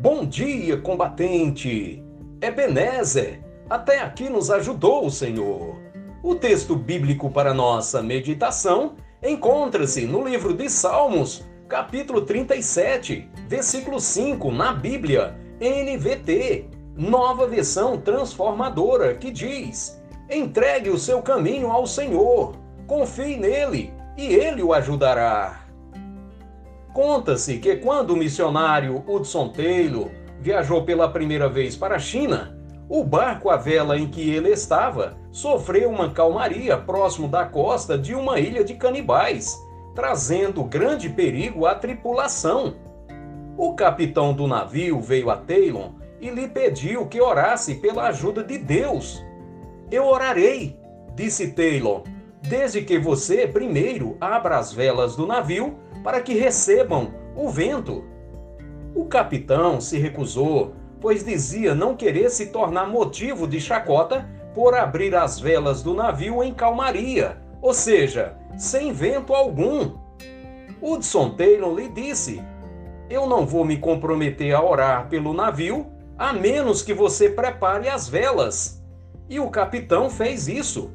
Bom dia, combatente! Ebenezer, até aqui nos ajudou o Senhor. O texto bíblico para nossa meditação encontra-se no livro de Salmos, capítulo 37, versículo 5, na Bíblia, NVT, nova versão transformadora, que diz: Entregue o seu caminho ao Senhor, confie nele e ele o ajudará. Conta-se que quando o missionário Hudson Taylor viajou pela primeira vez para a China, o barco à vela em que ele estava sofreu uma calmaria próximo da costa de uma ilha de canibais, trazendo grande perigo à tripulação. O capitão do navio veio a Taylor e lhe pediu que orasse pela ajuda de Deus. Eu orarei, disse Taylor, desde que você primeiro abra as velas do navio para que recebam o vento. O capitão se recusou, pois dizia não querer se tornar motivo de chacota por abrir as velas do navio em calmaria, ou seja, sem vento algum. Hudson Taylor lhe disse: Eu não vou me comprometer a orar pelo navio a menos que você prepare as velas. E o capitão fez isso.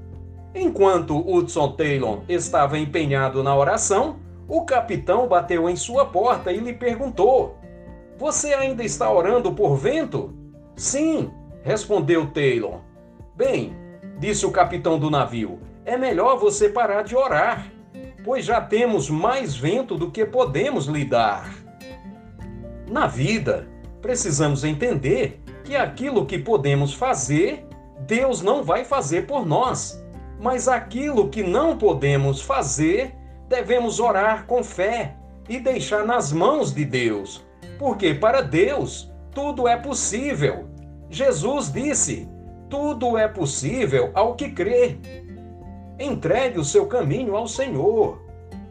Enquanto Hudson Taylor estava empenhado na oração, o capitão bateu em sua porta e lhe perguntou: Você ainda está orando por vento? Sim, respondeu Taylor. Bem, disse o capitão do navio, é melhor você parar de orar, pois já temos mais vento do que podemos lhe dar. Na vida, precisamos entender que aquilo que podemos fazer, Deus não vai fazer por nós, mas aquilo que não podemos fazer, devemos orar com fé e deixar nas mãos de Deus, porque para Deus tudo é possível. Jesus disse: tudo é possível ao que crê. Entregue o seu caminho ao Senhor,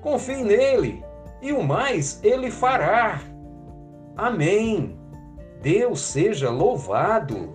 confie nele e o mais ele fará. Amém. Deus seja louvado.